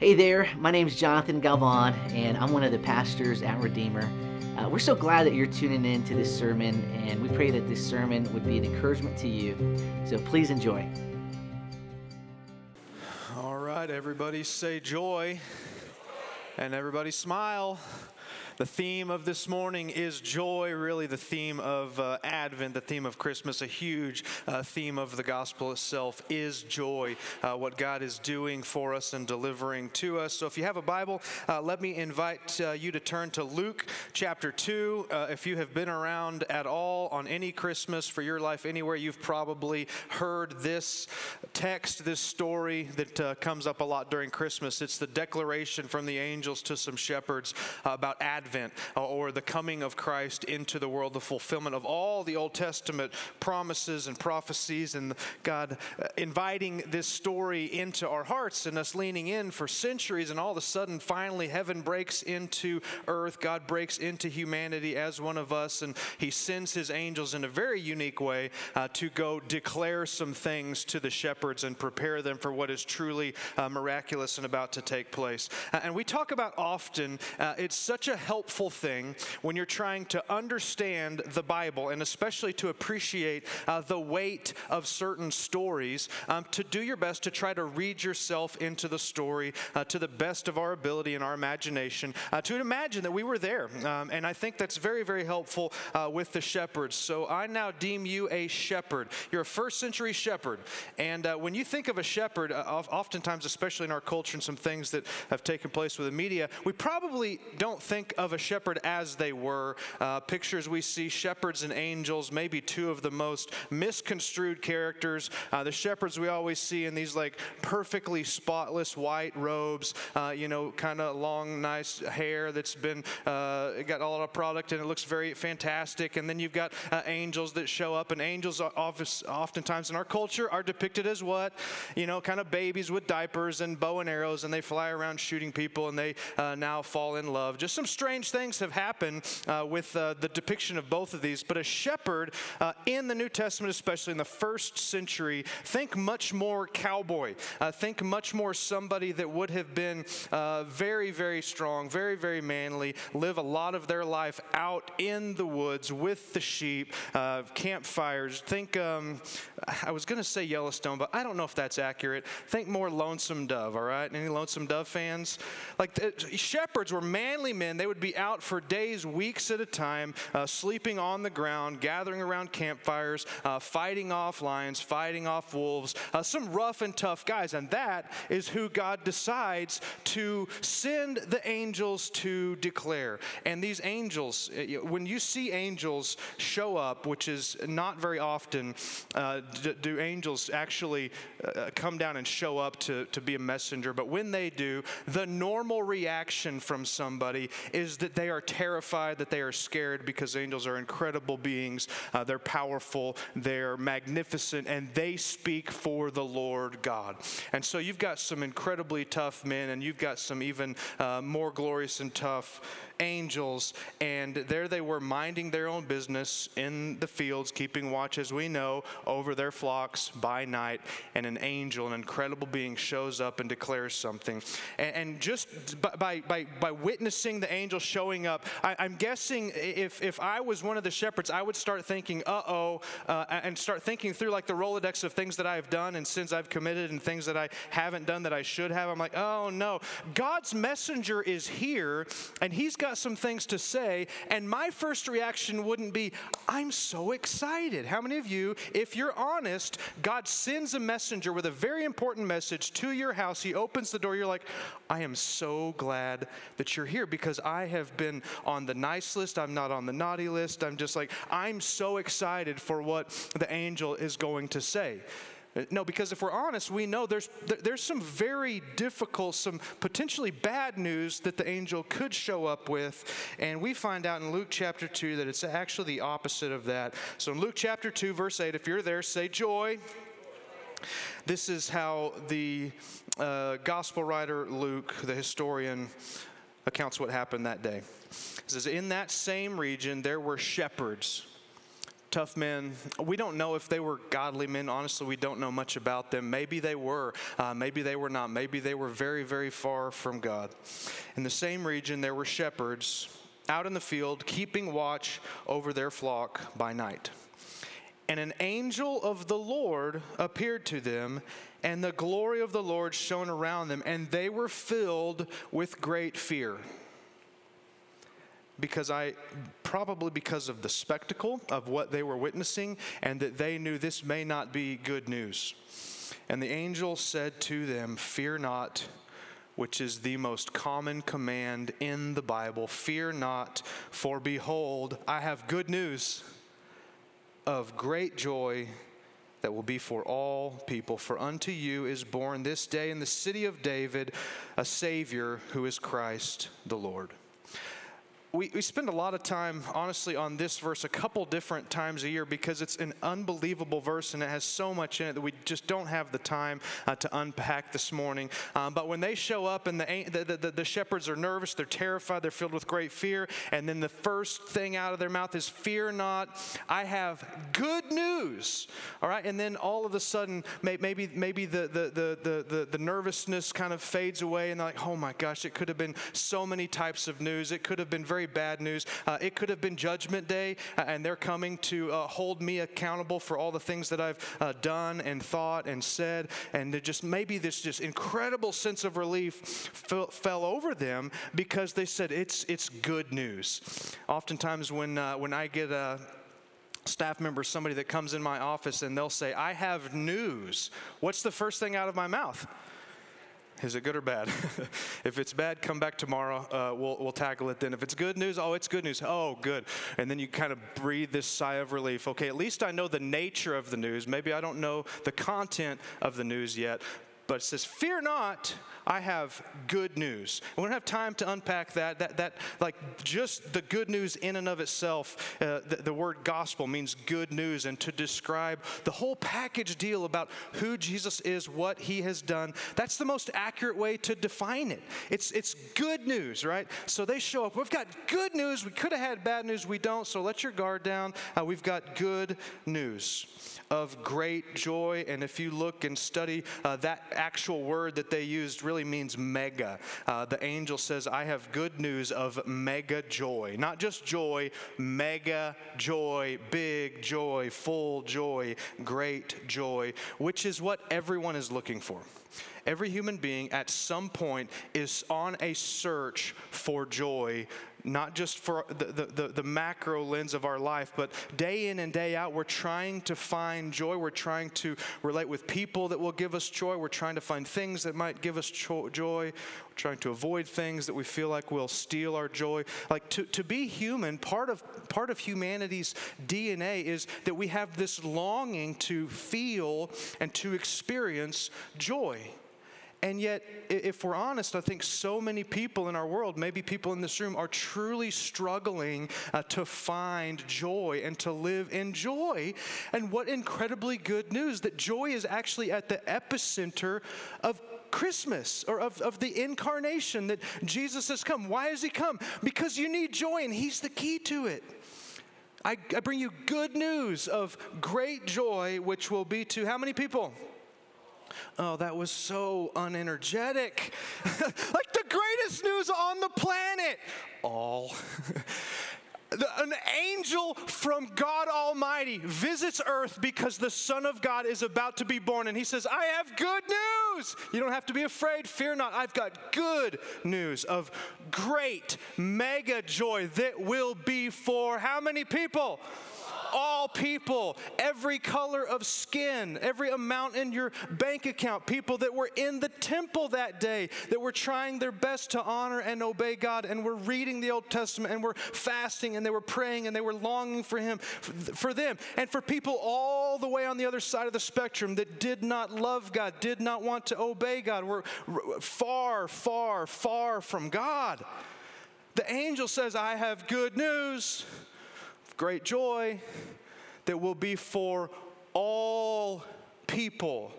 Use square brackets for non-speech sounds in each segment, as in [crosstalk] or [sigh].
Hey there, my name is Jonathan Galvan, and I'm one of the pastors at Redeemer. Uh, we're so glad that you're tuning in to this sermon, and we pray that this sermon would be an encouragement to you. So please enjoy. All right, everybody say joy, and everybody smile. The theme of this morning is joy, really, the theme of uh, Advent, the theme of Christmas. A huge uh, theme of the gospel itself is joy, uh, what God is doing for us and delivering to us. So, if you have a Bible, uh, let me invite uh, you to turn to Luke chapter 2. Uh, if you have been around at all on any Christmas for your life anywhere, you've probably heard this text, this story that comes up a lot during Christmas. It's the declaration from the angels to some shepherds about Advent advent uh, or the coming of Christ into the world, the fulfillment of all the Old Testament promises and prophecies, and God uh, inviting this story into our hearts and us leaning in for centuries. And all of a sudden, finally, heaven breaks into earth. God breaks into humanity as one of us, and He sends His angels in a very unique way uh, to go declare some things to the shepherds and prepare them for what is truly uh, miraculous and about to take place. Uh, and we talk about often, uh, it's such a helpful thing when you're trying to understand the Bible and especially to appreciate uh, the weight of certain stories, um, to do your best to try to read yourself into the story uh, to the best of our ability and our imagination, uh, to imagine that we were there. Um, and I think that's very, very helpful uh, with the shepherds. So I now deem you a shepherd. You're a first century shepherd. And uh, when you think of a shepherd, uh, oftentimes, especially in our culture and some things that have taken place with the media, we probably don't think of a shepherd as they were. Uh, pictures we see shepherds and angels, maybe two of the most misconstrued characters. Uh, the shepherds we always see in these like perfectly spotless white robes, uh, you know, kind of long, nice hair that's been uh, got a lot of product and it looks very fantastic. And then you've got uh, angels that show up, and angels oftentimes in our culture are depicted as what? You know, kind of babies with diapers and bow and arrows, and they fly around shooting people and they uh, now fall in love. Just some strange strange things have happened uh, with uh, the depiction of both of these, but a shepherd uh, in the New Testament, especially in the first century, think much more cowboy. Uh, think much more somebody that would have been uh, very, very strong, very, very manly, live a lot of their life out in the woods with the sheep, campfires. Think, um, I was going to say Yellowstone, but I don't know if that's accurate. Think more Lonesome Dove, all right? Any Lonesome Dove fans? Like, shepherds were manly men. They would be out for days, weeks at a time, uh, sleeping on the ground, gathering around campfires, uh, fighting off lions, fighting off wolves, uh, some rough and tough guys. And that is who God decides to send the angels to declare. And these angels, uh, when you see angels show up, which is not very often, uh, do, angels actually uh, come down and show up to, to be a messenger. But when they do, the normal reaction from somebody is that they are terrified, that they are scared because angels are incredible beings. Uh, they're powerful, they're magnificent, and they speak for the Lord God. And so you've got some incredibly tough men, and you've got some even uh, more glorious and tough angels, and there they were minding their own business in the fields, keeping watch, as we know, over their flocks by night. And an angel, an incredible being, shows up and declares something. And, and just by, by, by witnessing the angel showing up, I, am guessing if, if I was one of the shepherds, I would start thinking, uh oh, uh, and start thinking through like the Rolodex of things that I have done and sins I've committed and things that I haven't done that I should have. I'm like, oh no, God's messenger is here, and he's got some things to say, and my first reaction wouldn't be, I'm so excited. How many of you, if you're honest, God sends a messenger with a very important message to your house, He opens the door, you're like, I am so glad that you're here because I have been on the nice list, I'm not on the naughty list. I'm just like, I'm so excited for what the angel is going to say. No, because if we're honest, we know there's, there's some very difficult, some potentially bad news that the angel could show up with. And we find out in Luke chapter 2 that it's actually the opposite of that. So in Luke chapter 2, verse 8, if you're there, say joy. This is how the uh, gospel writer Luke, the historian, accounts what happened that day. It says, In that same region, there were shepherds tough men. We don't know if they were godly men. Honestly, we don't know much about them. Maybe they were, uh, maybe they were not. Maybe they were very, very far from God. In the same region, there were shepherds out in the field keeping watch over their flock by night. And an angel of the Lord appeared to them, and the glory of the Lord shone around them, and they were filled with great fear because I probably because of the spectacle of what they were witnessing and that they knew this may not be good news. And the angel said to them, Fear not, which is the most common command in the Bible. Fear not, for behold, I have good news of great joy that will be for all people. For unto you is born this day in the city of David a Savior who is Christ the Lord we, we spend a lot of time, honestly, on this verse a couple different times a year because it's an unbelievable verse and it has so much in it that we just don't have the time uh, to unpack this morning. Um, but when they show up and the, the, the, the shepherds are nervous, they're terrified, they're filled with great fear, and then the first thing out of their mouth is, Fear not, I have good news. All right, and then all of a sudden, maybe, maybe the, the, the, the, the nervousness kind of fades away, and they're like, Oh my gosh, it could have been so many types of news. It could have been very very bad news. Uh, it could have been Judgment Day, uh, and they're coming to uh, hold me accountable for all the things that I've uh, done and thought and said. And just maybe this just incredible sense of relief fell, fell over them because they said it's it's good news. Oftentimes, when uh, when I get a staff member, somebody that comes in my office and they'll say, I have news. What's the first thing out of my mouth? Is it good or bad? [laughs] if it's bad, come back tomorrow. Uh, we'll, we'll tackle it then. If it's good news, oh, it's good news. Oh, good. And then you kind of breathe this sigh of relief. Okay, at least I know the nature of the news. Maybe I don't know the content of the news yet, but it says, Fear not, I have good news. And we don't have time to unpack that. That, that like, just the good news in and of itself, uh, the, the word gospel means good news. And to describe the whole package deal about who Jesus is, what he has done, that's the most accurate way to define it. It's, it's good news, right? So they show up. We've got good news. We could have had bad news. We don't. So let your guard down. Uh, we've got good news of great joy. And if you look and study uh, that actual word that they used, really means mega. Uh, the angel says, I have good news of mega joy. Not just joy, mega joy, big joy, full joy, great joy, which is what everyone is looking for. Every human being at some point is on a search for joy not just for the, the, the, macro lens of our life, but day in and day out, we're trying to find joy. We're trying to relate with people that will give us joy. We're trying to find things that might give us joy. We're trying to avoid things that we feel like will steal our joy. Like to, to be human, part of, part of humanity's DNA is that we have this longing to feel and to experience joy. And yet, if we're honest, I think so many people in our world, maybe people in this room, are truly struggling uh, to find joy and to live in joy. And what incredibly good news that joy is actually at the epicenter of Christmas or of, of the incarnation that Jesus has come. Why has he come? Because you need joy, and he's the key to it. I, I bring you good news of great joy, which will be to how many people? Oh, that was so unenergetic. [laughs] like the greatest news on the planet. All. [laughs] an angel from God Almighty visits earth because the Son of God is about to be born. And he says, I have good news. You don't have to be afraid. Fear not. I've got good news of great, mega joy that will be for how many people? All people, every color of skin, every amount in your bank account, people that were in the temple that day, that were trying their best to honor and obey God, and were reading the Old Testament, and were fasting, and they were praying, and they were longing for Him, for them, and for people all the way on the other side of the spectrum that did not love God, did not want to obey God, were far, far, far from God. The angel says, I have good news great joy that will be for all people.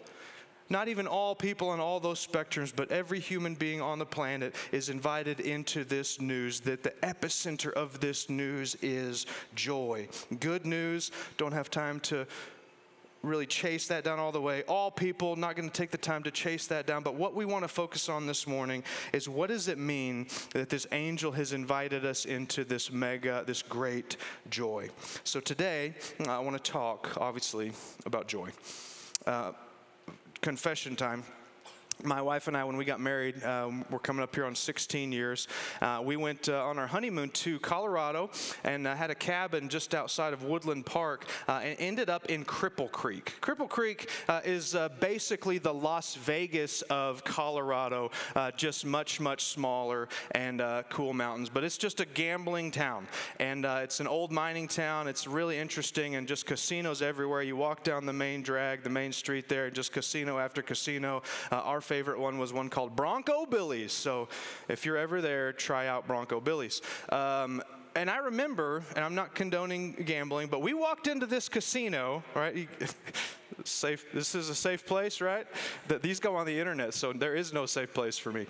not even all people on all those spectrums, but every human being on the planet is invited into this news that the epicenter of this news is joy. Good news, don't have time to really chase that down all the way. All people, not going to take the time to chase that down. But what we want to focus on this morning is what does it mean that this angel has invited us into this mega, this great joy? So today, I want to talk, obviously, about joy. Uh, confession time my wife and I, when we got married, um, we're coming up here on 16 years. Uh, we went uh, on our honeymoon to Colorado and uh, had a cabin just outside of Woodland Park uh, and ended up in Cripple Creek. Cripple Creek uh, is uh, basically the Las Vegas of Colorado, just much, much smaller and cool mountains. But it's just a gambling town. And it's an old mining town. It's really interesting and just casinos everywhere. You walk down the main drag, the main street there, and just casino after casino. our favorite one was one called Bronco Billy's. So if you're ever there, try out Bronco Billy's. Um, and I remember, and I'm not condoning gambling, but we walked into this casino, right? [laughs] safe. This is a safe place, right? That these go on the internet, so there is no safe place for me.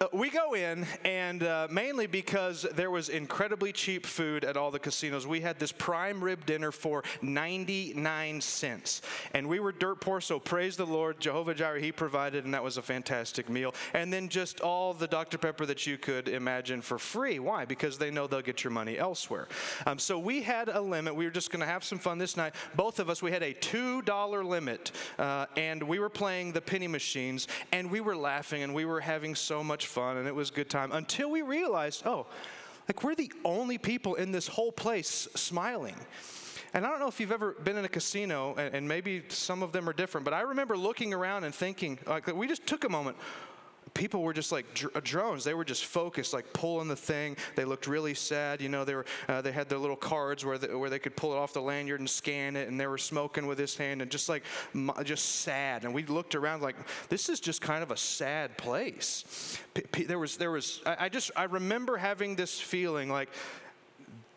Uh, we go in, and uh, mainly because there was incredibly cheap food at all the casinos. We had this prime rib dinner for 99 cents. And we were dirt poor, so praise the Lord. Jehovah Jireh, He provided, and that was a fantastic meal. And then just all the Dr. Pepper that you could imagine for free. Why? Because they know they'll get your money elsewhere. Um, so we had a limit. We were just going to have some fun this night. Both of us, we had a $2 limit, uh, and we were playing the penny machines, and we were laughing, and we were having so much much fun and it was a good time until we realized, oh, like we're the only people in this whole place smiling. And I don't know if you've ever been in a casino, and, maybe some of them are different, but I remember looking around and thinking, like, we just took a moment people were just like dr- drones. They were just focused, like pulling the thing. They looked really sad. You know, they were uh, they had their little cards where they, where they could pull it off the lanyard and scan it, and they were smoking with his hand and just like just sad. And we looked around like this is just kind of a sad place. P- p- there was there was I, I just I remember having this feeling like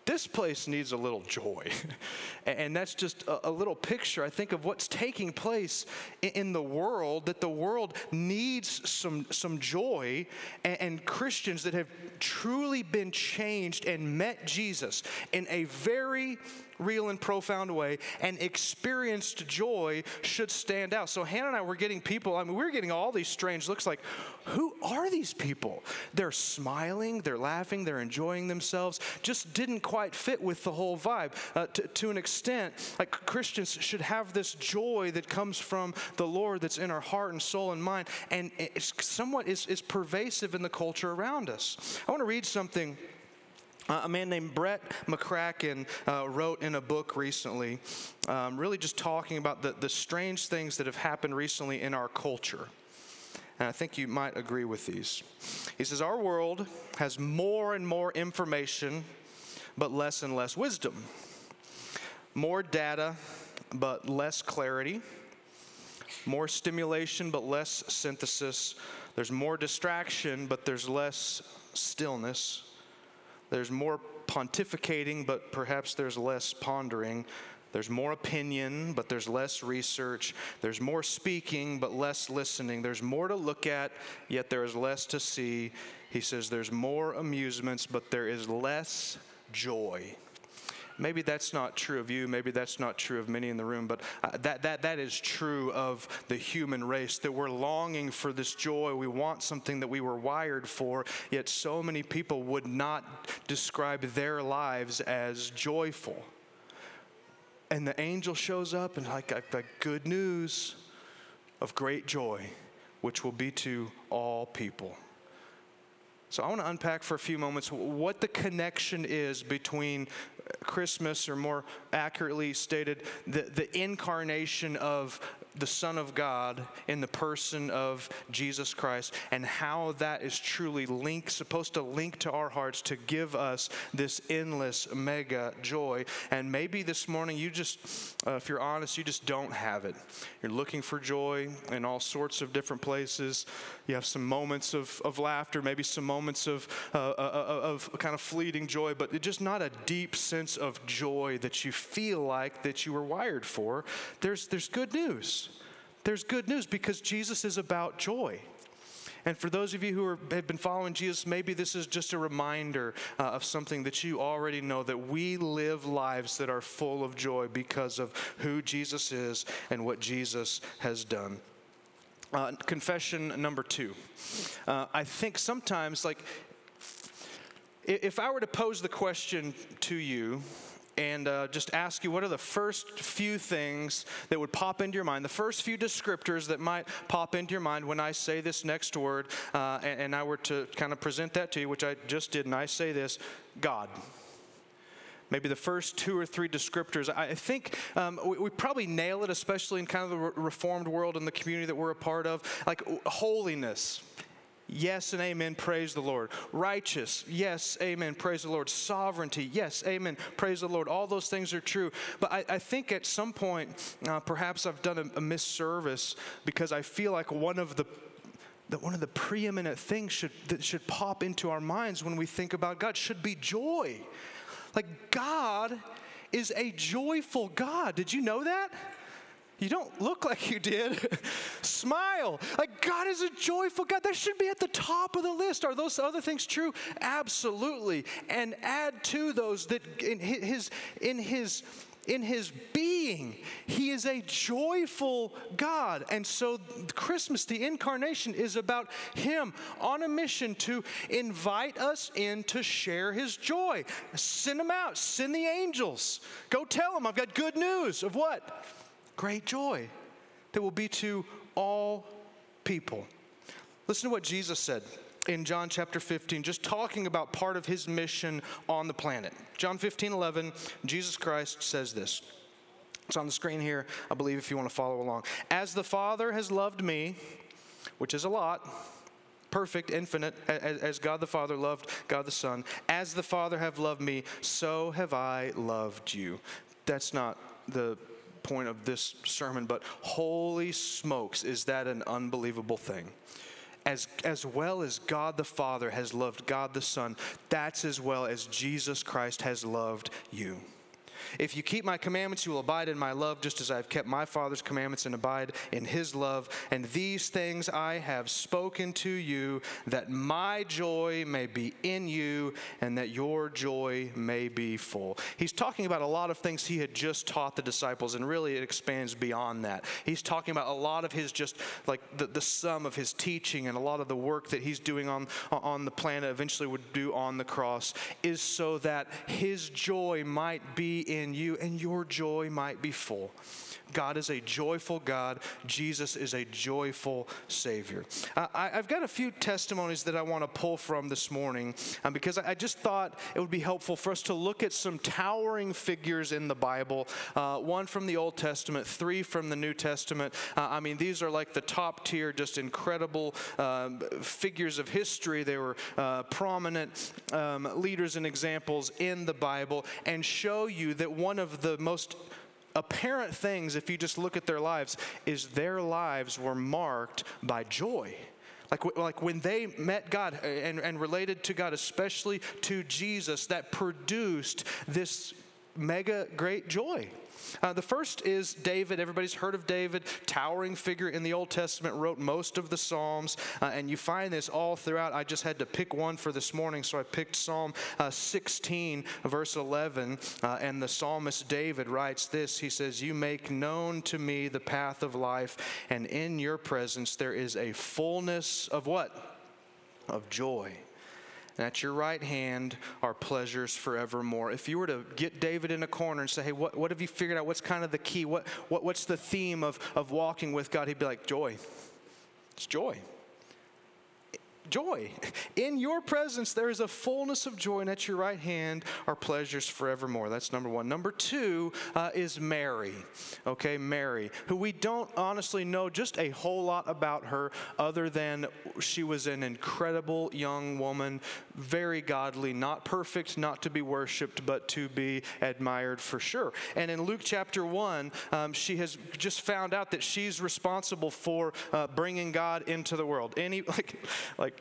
this place needs a little joy. [laughs] and that's just a, little picture, I think, of what's taking place in, the world, that the world needs some, some joy, and Christians that have truly been changed and met Jesus in a very real and profound way and experienced joy should stand out. So Hannah and I were getting people, I mean, we were getting all these strange looks like, who are these people? They're smiling, they're laughing, they're enjoying themselves. Just didn't quite fit with the whole vibe. Uh, to, to an extent, like Christians should have this joy that comes from the Lord that's in our heart and soul and mind, and it's somewhat is, is pervasive in the culture around us. I want to read something uh, a man named Brett McCracken uh, wrote in a book recently, um, really just talking about the, the strange things that have happened recently in our culture. And I think you might agree with these. He says, Our world has more and more information, but less and less wisdom. More data, but less clarity. More stimulation, but less synthesis. There's more distraction, but there's less stillness. There's more pontificating, but perhaps there's less pondering. There's more opinion, but there's less research. There's more speaking, but less listening. There's more to look at, yet there is less to see. He says there's more amusements, but there is less joy. Maybe that's not true of you. Maybe that's not true of many in the room, but uh, that, that, that is true of the human race that we're longing for this joy. We want something that we were wired for, yet so many people would not describe their lives as joyful. And the angel shows up and, like, like good news of great joy, which will be to all people. So I want to unpack for a few moments what the connection is between Christmas, or more accurately stated, the, the incarnation of the Son of God in the person of Jesus Christ and how that is truly linked, supposed to link to our hearts to give us this endless mega joy. And maybe this morning you just, uh, if you're honest, you just don't have it. You're looking for joy in all sorts of different places. You have some moments of, of laughter, maybe some moments of, uh, uh, uh of kind of fleeting joy, but just not a deep sense of joy that you feel like that you were wired for. There's, there's good news there's good news because Jesus is about joy. And for those of you who are, have been following Jesus, maybe this is just a reminder uh, of something that you already know that we live lives that are full of joy because of who Jesus is and what Jesus has done. Uh, confession number two. Uh, I think sometimes, like, if I were to pose the question to you, and uh, just ask you what are the first few things that would pop into your mind, the first few descriptors that might pop into your mind when I say this next word, uh, and, and I were to kind of present that to you, which I just did, and I say this God maybe the first two or three descriptors. I think um, we, we, probably nail it, especially in kind of the reformed world and the community that we're a part of, like holiness. Yes and amen, praise the Lord. Righteous, yes, amen, praise the Lord. Sovereignty, yes, amen, praise the Lord. All those things are true. But I, I think at some point, uh, perhaps I've done a, a misservice because I feel like one of the that one of the preeminent things should, that should pop into our minds when we think about God should be joy. Like, God is a joyful God. Did you know that? You don't look like you did. [laughs] Smile. Like God is a joyful God. That should be at the top of the list. Are those other things true? Absolutely. And add to those that in his in his in his being, he is a joyful God. And so, Christmas, the incarnation, is about him on a mission to invite us in to share his joy. Send them out, send the angels. Go tell them I've got good news of what? Great joy that will be to all people. Listen to what Jesus said in John chapter 15, just talking about part of his mission on the planet. John 15, 11, Jesus Christ says this. It's on the screen here, I believe, if you want to follow along. As the Father has loved me, which is a lot, perfect, infinite, as, God the Father loved God the Son, as the Father have loved me, so have I loved you. That's not the point of this sermon, but holy smokes, is that an unbelievable thing? As, as well as God the Father has loved God the Son, that's as well as Jesus Christ has loved you. If you keep my commandments, you will abide in my love, just as I have kept my Father's commandments and abide in his love. And these things I have spoken to you, that my joy may be in you, and that your joy may be full. He's talking about a lot of things he had just taught the disciples, and really it expands beyond that. He's talking about a lot of his just like the, the sum of his teaching and a lot of the work that he's doing on, on the planet, eventually would do on the cross, is so that his joy might be in in you, and your joy might be full. God is a joyful God. Jesus is a joyful Savior. I, have got a few testimonies that I want to pull from this morning um, because I, I, just thought it would be helpful for us to look at some towering figures in the Bible uh, one from the Old Testament, three from the New Testament. Uh, I mean, these are like the top tier, just incredible um, figures of history. They were uh, prominent um, leaders and examples in the Bible and show you that one of the most apparent things, if you just look at their lives, is their lives were marked by joy. Like, like when they met God uh, and, and related to God, especially to Jesus, that produced this mega great joy. Uh, the first is David. Everybody's heard of David, towering figure in the Old Testament, wrote most of the Psalms, uh, and you find this all throughout. I just had to pick one for this morning, so I picked Psalm uh, 16, verse 11, uh, and the psalmist David writes this He says, You make known to me the path of life, and in your presence there is a fullness of what? Of joy and at your right hand are pleasures forevermore. If you were to get David in a corner and say, hey, what, what have you figured out? What's kind of the key? What, what, what's the theme of, of walking with God? He'd be like, joy. It's joy joy. In your presence, there is a fullness of joy, and at your right hand are pleasures forevermore. That's number one. Number two uh, is Mary. Okay, Mary, who we don't honestly know just a whole lot about her, other than she was an incredible young woman, very godly, not perfect, not to be worshiped, but to be admired for sure. And in Luke chapter one, um, she has just found out that she's responsible for uh, bringing God into the world. Any [laughs] like Like,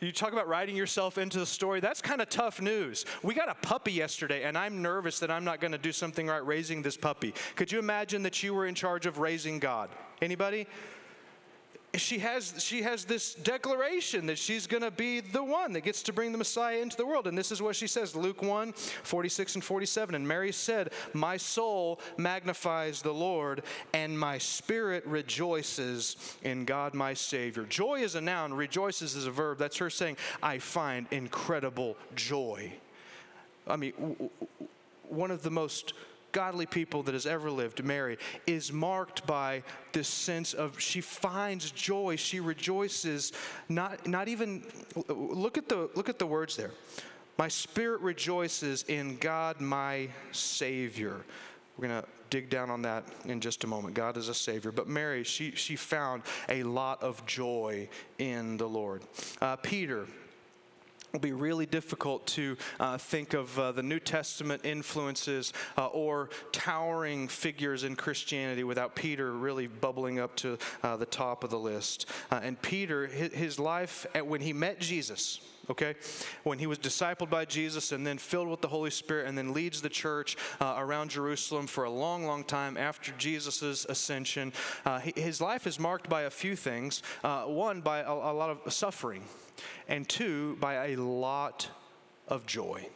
you talk about writing yourself into the story. That's kind of tough news. We got a puppy yesterday, and I'm nervous that I'm not going to do something right raising this puppy. Could you imagine that you were in charge of raising God? Anybody? She has, she has this declaration that she's going to be the one that gets to bring the Messiah into the world. And this is what she says Luke 1 46 and 47. And Mary said, My soul magnifies the Lord, and my spirit rejoices in God my Savior. Joy is a noun, rejoices is a verb. That's her saying, I find incredible joy. I mean, one of the most godly people that has ever lived, Mary, is marked by this sense of she finds joy, she rejoices, not, not even, look at, the, look at the words there. My spirit rejoices in God, my Savior. We're to dig down on that in just a moment. God is a Savior. But Mary, she, she found a lot of joy in the Lord. Uh, Peter, will be really difficult to uh, think of uh, the New Testament influences uh, or towering figures in Christianity without Peter really bubbling up to uh, the top of the list. Uh, and Peter, his life, when he met Jesus, okay? When he was discipled by Jesus and then filled with the Holy Spirit and then leads the church uh, around Jerusalem for a long, long time after Jesus' ascension, uh, his life is marked by a few things. Uh, one, by a, a lot of suffering and two, by a lot of joy.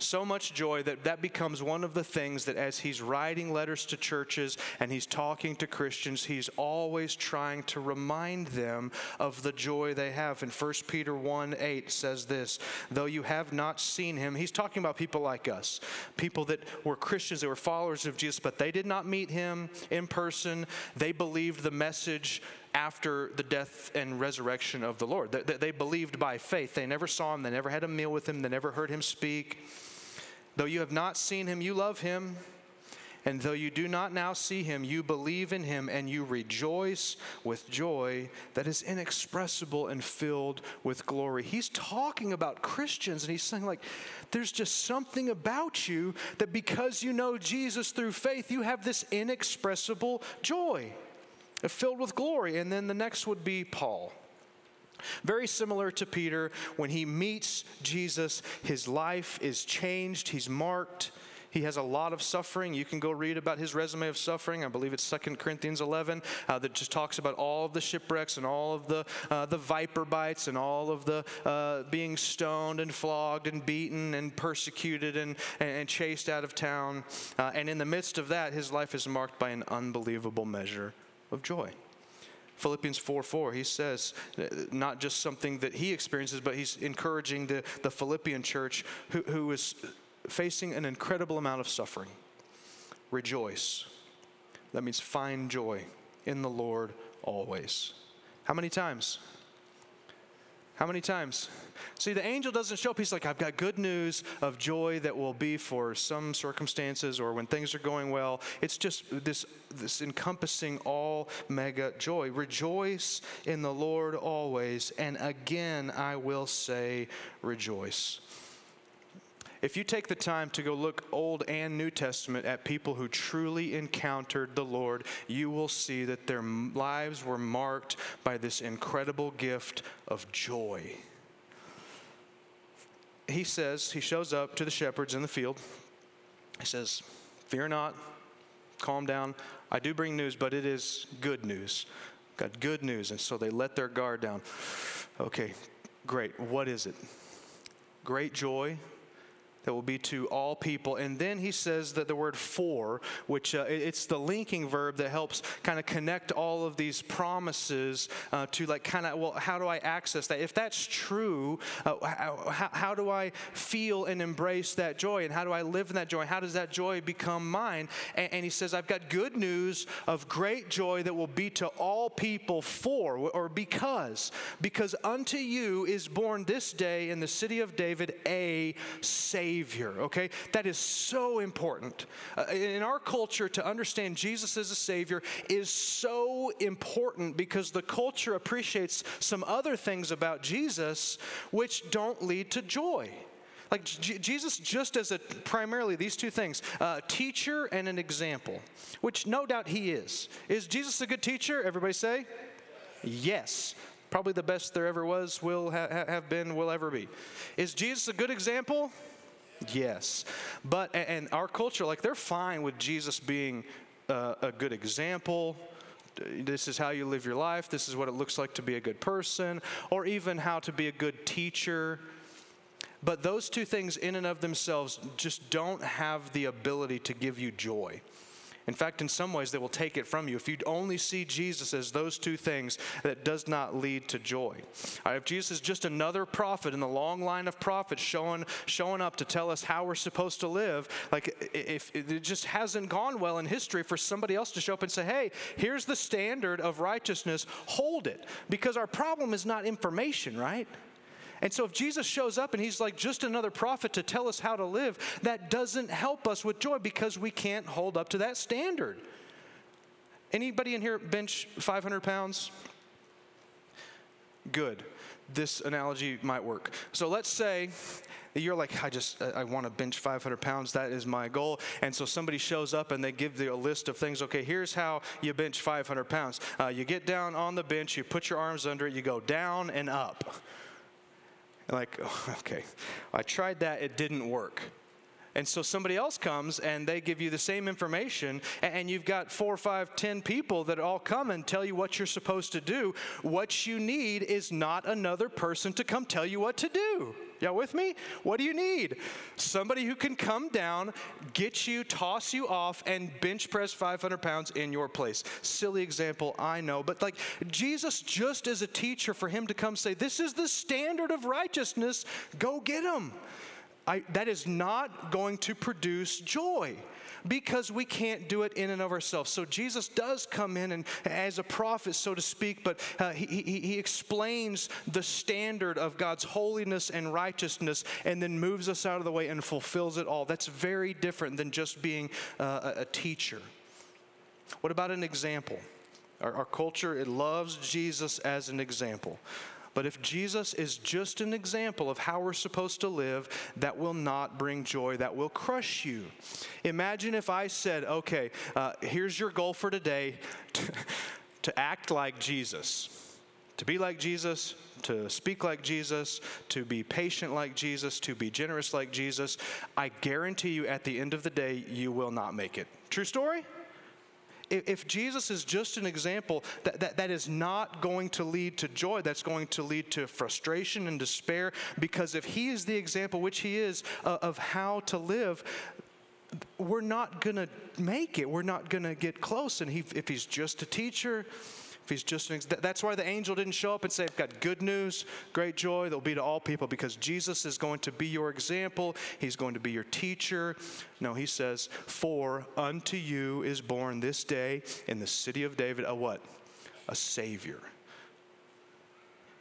So much joy that that becomes one of the things that as he's writing letters to churches and he's talking to Christians, he's always trying to remind them of the joy they have. And 1 Peter 1 8 says this Though you have not seen him, he's talking about people like us, people that were Christians, they were followers of Jesus, but they did not meet him in person. They believed the message after the death and resurrection of the Lord. They, they, believed by faith. They never saw him, they never had a meal with him, they never heard him speak. Though you have not seen him, you love him. And though you do not now see him, you believe in him and you rejoice with joy that is inexpressible and filled with glory. He's talking about Christians and he's saying, like, there's just something about you that because you know Jesus through faith, you have this inexpressible joy filled with glory. And then the next would be Paul. Very similar to Peter, when he meets Jesus, his life is changed, he's marked. He has a lot of suffering. You can go read about his resume of suffering. I believe it's 2 Corinthians 11 uh, that just talks about all of the shipwrecks and all of the, uh, the viper bites and all of the uh, being stoned and flogged and beaten and persecuted and, and chased out of town. Uh, and in the midst of that, his life is marked by an unbelievable measure of joy. Philippians 4 4, he says, uh, not just something that he experiences, but he's encouraging the, the Philippian church who, who is facing an incredible amount of suffering. Rejoice. That means find joy in the Lord always. How many times? How many times? See, the angel doesn't show up. He's like, I've got good news of joy that will be for some circumstances or when things are going well. It's just this, this encompassing all mega joy. Rejoice in the Lord always. And again, I will say, rejoice. If you take the time to go look Old and New Testament at people who truly encountered the Lord, you will see that their lives were marked by this incredible gift of joy. He says, he shows up to the shepherds in the field. He says, Fear not, calm down. I do bring news, but it is good news. Got good news. And so they let their guard down. Okay, great. What is it? Great joy that will be to all people. And then he says that the word for, which uh, it's the linking verb that helps kind of connect all of these promises uh, to like kind of, well, how do I access that? If that's true, uh, how, how do I feel and embrace that joy? And how do I live in that joy? How does that joy become mine? And, and he says, I've got good news of great joy that will be to all people for or because. Because unto you is born this day in the city of David a Savior Savior, okay? That is so important. Uh, in our culture, to understand Jesus as a Savior is so important because the culture appreciates some other things about Jesus which don't lead to joy. Like J- Jesus, just as a primarily these two things, uh, teacher and an example, which no doubt he is. Is Jesus a good teacher? Everybody say? Yes. Probably the best there ever was, will ha- have been, will ever be. Is Jesus a good example? Yes. But, and our culture, like, they're fine with Jesus being uh, a good example. This is how you live your life. This is what it looks like to be a good person, or even how to be a good teacher. But those two things, in and of themselves, just don't have the ability to give you joy. In fact, in some ways, they will take it from you. If you only see Jesus as those two things, that does not lead to joy. If Jesus is just another prophet in the long line of prophets showing, showing up to tell us how we're supposed to live, like if it just hasn't gone well in history for somebody else to show up and say, hey, here's the standard of righteousness, hold it. Because our problem is not information, right? And so if Jesus shows up and he's like just another prophet to tell us how to live, that doesn't help us with joy because we can't hold up to that standard. Anybody in here bench 500 pounds? Good. This analogy might work. So let's say you're like, I just, I want to bench 500 pounds. That is my goal. And so somebody shows up and they give you a list of things. Okay, here's how you bench 500 pounds. Uh, you get down on the bench, you put your arms under it, you go down and up like, oh, [laughs] okay, I tried that, it didn't work. And so somebody else comes and they give you the same information, and you've got four, five, ten people that all come and tell you what you're supposed to do. What you need is not another person to come tell you what to do. Y'all with me? What do you need? Somebody who can come down, get you, toss you off, and bench press 500 pounds in your place. Silly example, I know. But like Jesus, just as a teacher, for him to come say, This is the standard of righteousness, go get him. I, that is not going to produce joy because we can't do it in and of ourselves. So Jesus does come in and as a prophet, so to speak, but uh, he, he, explains the standard of God's holiness and righteousness and then moves us out of the way and fulfills it all. That's very different than just being uh, a, a teacher. What about an example? Our, our culture, it loves Jesus as an example. But if Jesus is just an example of how we're supposed to live, that will not bring joy, that will crush you. Imagine if I said, okay, uh, here's your goal for today to, to act like Jesus, to be like Jesus, to speak like Jesus, to be patient like Jesus, to be generous like Jesus, I guarantee you at the end of the day, you will not make it. True story? If Jesus is just an example, that, that, that is not going to lead to joy. That's going to lead to frustration and despair because if he is the example, which he is, uh, of how to live, we're not going to make it. We're not going to get close. And he, if he's just a teacher, if he's just that's why the angel didn't show up and say, I've got good news, great joy, there'll be to all people, because Jesus is going to be your example. He's going to be your teacher. No, he says, For unto you is born this day in the city of David a what? A Savior.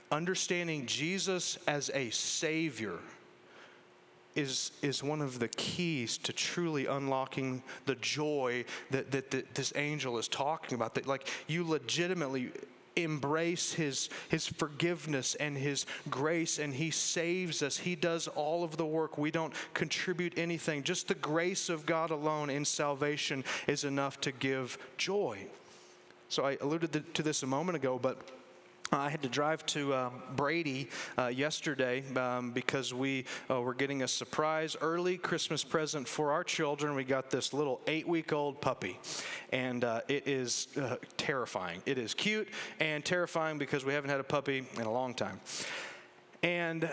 Understanding Jesus as a Savior is, is one of the keys to truly unlocking the joy that, that, that this angel is talking about. That, like, you legitimately embrace his, his forgiveness and his grace, and he saves us. He does all of the work. We don't contribute anything. Just the grace of God alone in salvation is enough to give joy. So I alluded to this a moment ago, but I had to drive to um, Brady uh, yesterday um, because we uh, were getting a surprise early Christmas present for our children. We got this little eight week old puppy, and uh, it is uh, terrifying. It is cute and terrifying because we haven't had a puppy in a long time. And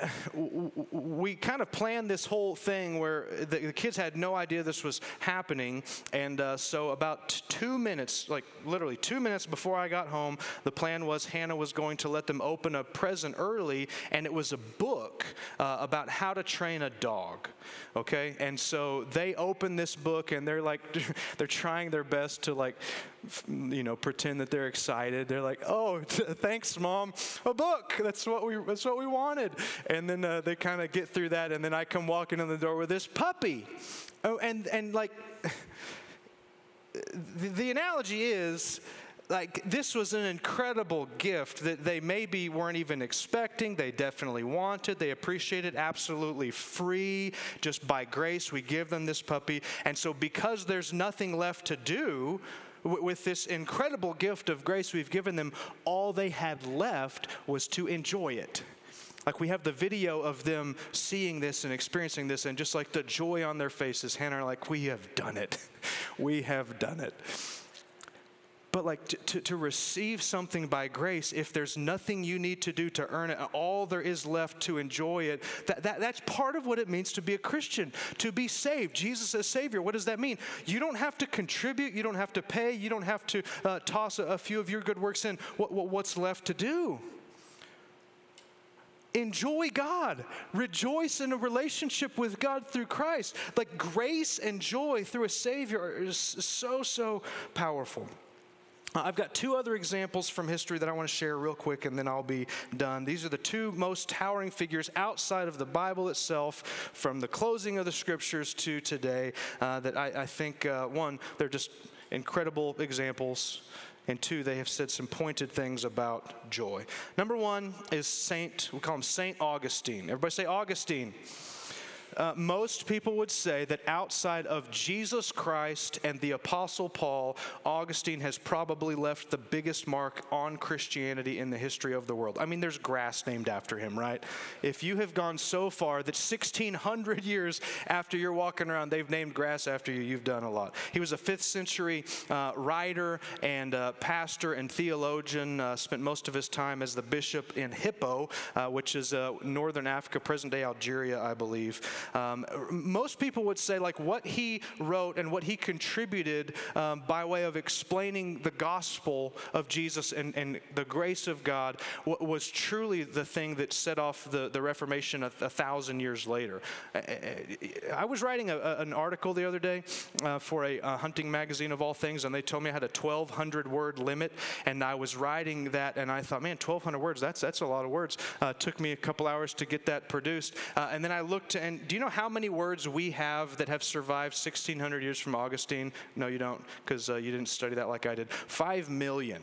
we kind of planned this whole thing where the, kids had no idea this was happening. And uh, so, about two minutes, like literally two minutes before I got home, the plan was Hannah was going to let them open a present early, and it was a book uh, about how to train a dog. Okay? And so they open this book, and they're like, [laughs] they're trying their best to like you know, pretend that they're excited. They're like, "Oh, [laughs] thanks, mom, a book. That's what we that's what we wanted." And then uh, they kind of get through that, and then I come walking in the door with this puppy. Oh, and and like, [laughs] the, the analogy is like this was an incredible gift that they maybe weren't even expecting they definitely wanted they appreciated absolutely free just by grace we give them this puppy and so because there's nothing left to do with this incredible gift of grace we've given them, all they had left was to enjoy it. Like we have the video of them seeing this and experiencing this, and just like the joy on their faces, Hannah are like, We have done it. [laughs] we have done it. But like to, to, to, receive something by grace, if there's nothing you need to do to earn it, all there is left to enjoy it, that, that, that's part of what it means to be a Christian, to be saved. Jesus as Savior, what does that mean? You don't have to contribute, you don't have to pay, you don't have to uh, toss a, a, few of your good works in. What, what, what's left to do? Enjoy God. Rejoice in a relationship with God through Christ. Like grace and joy through a Savior is so, so powerful. Uh, I've got two other examples from history that I want to share real quick and then I'll be done. These are the two most towering figures outside of the Bible itself from the closing of the scriptures to today uh, that I, I think, uh, one, they're just incredible examples. And two, they have said some pointed things about joy. Number one is Saint, we call him Saint Augustine. Everybody say Augustine. Uh, most people would say that outside of Jesus Christ and the Apostle Paul, Augustine has probably left the biggest mark on Christianity in the history of the world. I mean, there's grass named after him, right? If you have gone so far that 1600 years after you're walking around, they've named grass after you, you've done a lot. He was a fifth century uh, writer and uh, pastor and theologian, uh, spent most of his time as the bishop in Hippo, uh, which is uh, northern Africa, present day Algeria, I believe. Um, most people would say, like, what he wrote and what he contributed um, by way of explaining the gospel of Jesus and, and the grace of God w- was truly the thing that set off the, the Reformation a, a thousand years later. I, I was writing a, an article the other day uh, for a, a hunting magazine of all things, and they told me I had a 1,200 word limit, and I was writing that, and I thought, man, 1,200 words, that's, that's a lot of words. Uh, took me a couple hours to get that produced. Uh, and then I looked, and do you know how many words we have that have survived 1600 years from Augustine? No, you don't, because uh, you didn't study that like I did. Five million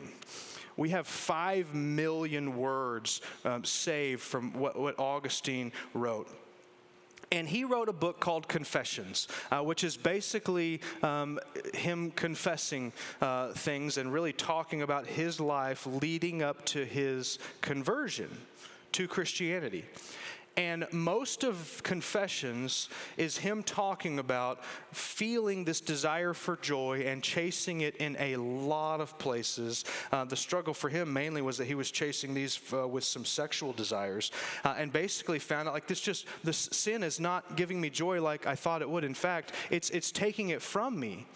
we have five million words um, saved from what, what, Augustine wrote. And he wrote a book called Confessions, uh, which is basically um, him confessing uh, things and really talking about his life leading up to his conversion to Christianity. And most of Confessions is him talking about feeling this desire for joy and chasing it in a lot of places. Uh, the struggle for him mainly was that he was chasing these uh, with some sexual desires uh, and basically found out like this just, this sin is not giving me joy like I thought it would. In fact, it's, it's taking it from me.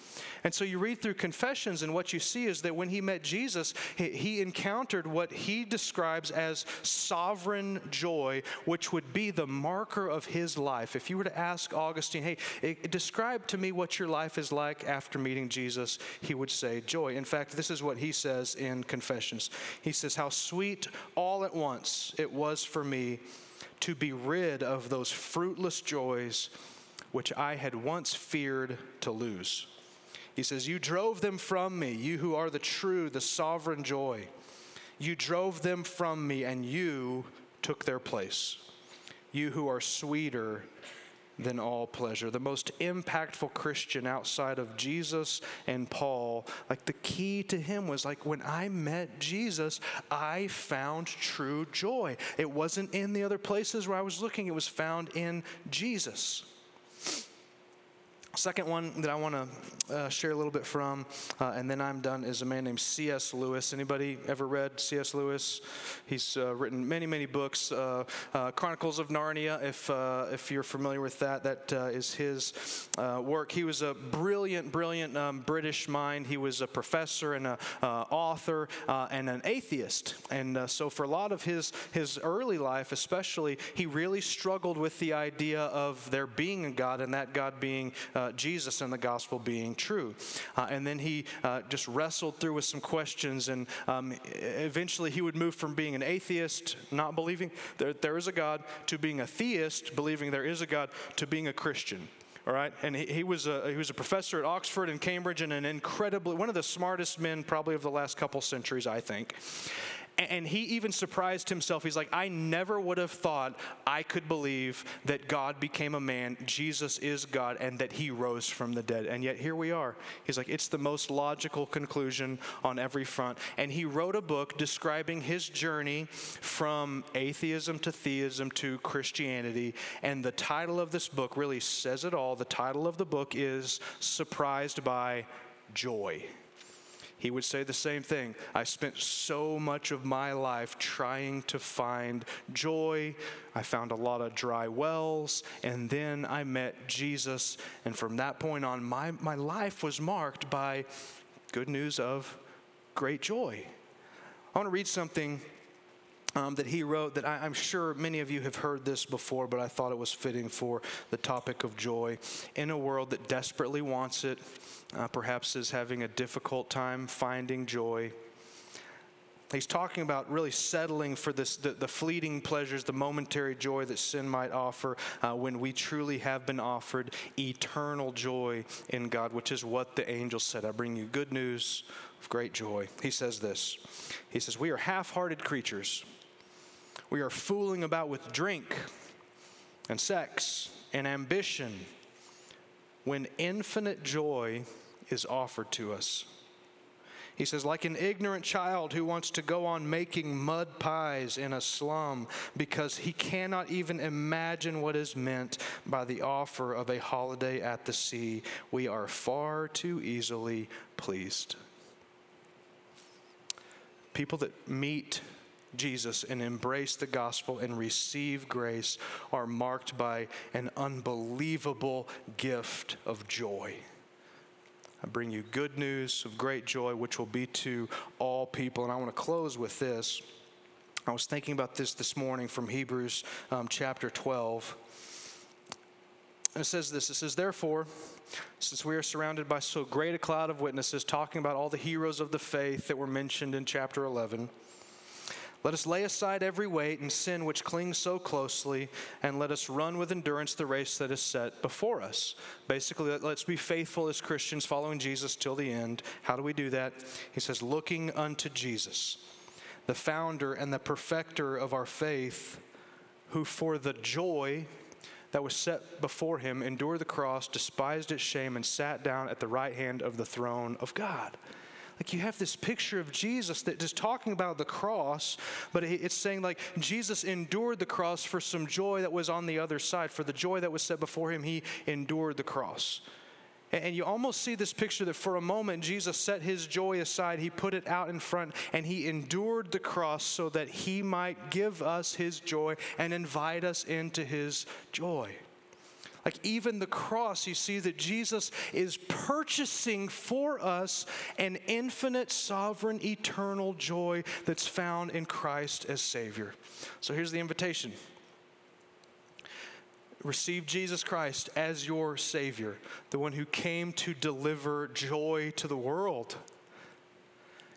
And so you read through Confessions, and what you see is that when he met Jesus, he, he encountered what he describes as sovereign joy, which would be the marker of his life. If you were to ask Augustine, hey, it, describe to me what your life is like after meeting Jesus, he would say joy. In fact, this is what he says in Confessions. He says, How sweet all at once it was for me to be rid of those fruitless joys which I had once feared to lose. He says, You drove them from me, you who are the true, the sovereign joy. You drove them from me, and you took their place. You who are sweeter than all pleasure. The most impactful Christian outside of Jesus and Paul, like the key to him was like when I met Jesus, I found true joy. It wasn't in the other places where I was looking, it was found in Jesus. Second one that I want to uh, share a little bit from, uh, and then I'm done, is a man named C.S. Lewis. Anybody ever read C.S. Lewis? He's uh, written many, many books. Uh, uh, Chronicles of Narnia, if uh, if you're familiar with that, that is his work. He was a brilliant, brilliant um, British mind. He was a professor and an author and an atheist. And so, for a lot of his his early life, especially, he really struggled with the idea of there being a God and that God being uh, Jesus and the gospel being true. Uh, and then he uh, just wrestled through with some questions, and um, eventually he would move from being an atheist, not believing that there is a God, to being a theist, believing there is a God, to being a Christian. All right? And he, he, was a, he was a professor at oxford and cambridge and an incredibly one of the smartest men probably of the last couple centuries i think And he even surprised himself. He's like, I never would have thought I could believe that God became a man, Jesus is God, and that he rose from the dead. And yet here we are. He's like, it's the most logical conclusion on every front. And he wrote a book describing his journey from atheism to theism to Christianity. And the title of this book really says it all. The title of the book is Surprised by Joy he would say the same thing. I spent so much of my life trying to find joy. I found a lot of dry wells, and then I met Jesus. And from that point on, my, my life was marked by good news of great joy. I want to read something um, that he wrote that I, am sure many of you have heard this before, but I thought it was fitting for the topic of joy. In a world that desperately wants it, uh, perhaps is having a difficult time finding joy. He's talking about really settling for this, the, the fleeting pleasures, the momentary joy that sin might offer uh, when we truly have been offered eternal joy in God, which is what the angel said. I bring you good news of great joy. He says this He says, We are half hearted creatures we are fooling about with drink and sex and ambition when infinite joy is offered to us. He says, like an ignorant child who wants to go on making mud pies in a slum because he cannot even imagine what is meant by the offer of a holiday at the sea, we are far too easily pleased. People that meet Jesus and embrace the gospel and receive grace are marked by an unbelievable gift of joy. I bring you good news of great joy, which will be to all people. And I want to close with this. I was thinking about this this morning from Hebrews um, chapter 12. And it says this it says, Therefore, since we are surrounded by so great a cloud of witnesses, talking about all the heroes of the faith that were mentioned in chapter 11 let us lay aside every weight and sin which clings so closely, and let us run with endurance the race that is set before us. Basically, let's be faithful as Christians following Jesus till the end. How do we do that? He says, looking unto Jesus, the founder and the perfecter of our faith, who for the joy that was set before him endured the cross, despised its shame, and sat down at the right hand of the throne of God. Like you have this picture of Jesus that is talking about the cross, but it's saying like Jesus endured the cross for some joy that was on the other side. For the joy that was set before him, he endured the cross. And you almost see this picture that for a moment Jesus set his joy aside, he put it out in front, and he endured the cross so that he might give us his joy and invite us into his joy. Like even the cross, you see that Jesus is purchasing for us an infinite, sovereign, eternal joy that's found in Christ as Savior. So here's the invitation receive Jesus Christ as your Savior, the one who came to deliver joy to the world.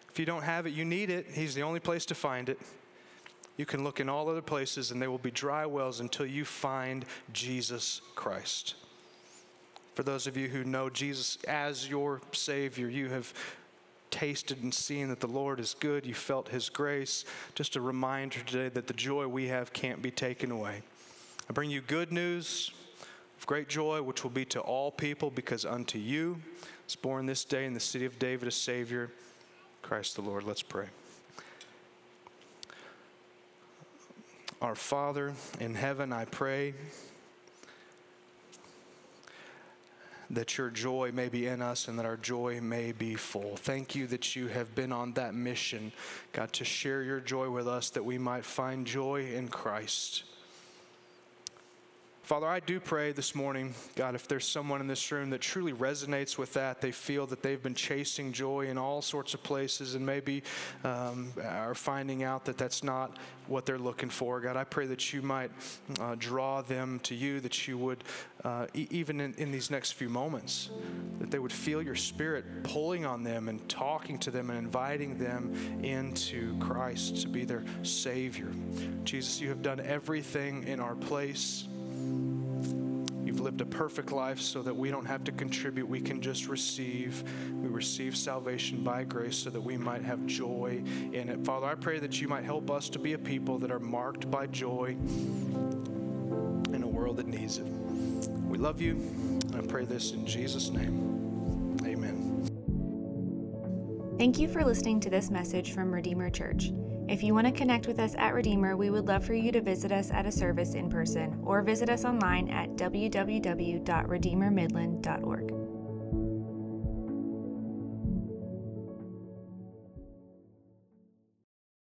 If you don't have it, you need it. He's the only place to find it. You can look in all other places and they will be dry wells until you find Jesus Christ. For those of you who know Jesus as your Savior, you have tasted and seen that the Lord is good. You felt His grace. Just a reminder today that the joy we have can't be taken away. I bring you good news of great joy, which will be to all people, because unto you is born this day in the city of David a Savior, Christ the Lord. Let's pray. Our Father in heaven, I pray that your joy may be in us and that our joy may be full. Thank you that you have been on that mission, God, to share your joy with us that we might find joy in Christ. Father, I do pray this morning, God, if there's someone in this room that truly resonates with that, they feel that they've been chasing joy in all sorts of places and maybe um, are finding out that that's not what they're looking for. God, I pray that you might uh, draw them to you, that you would, uh, e- even in, in these next few moments, that they would feel your spirit pulling on them and talking to them and inviting them into Christ to be their Savior. Jesus, you have done everything in our place. You've lived a perfect life so that we don't have to contribute. We can just receive. We receive salvation by grace so that we might have joy in it. Father, I pray that you might help us to be a people that are marked by joy in a world that needs it. We love you. And I pray this in Jesus' name. Amen. Thank you for listening to this message from Redeemer Church. If you want to connect with us at Redeemer, we would love for you to visit us at a service in person or visit us online at www.redeemermidland.org.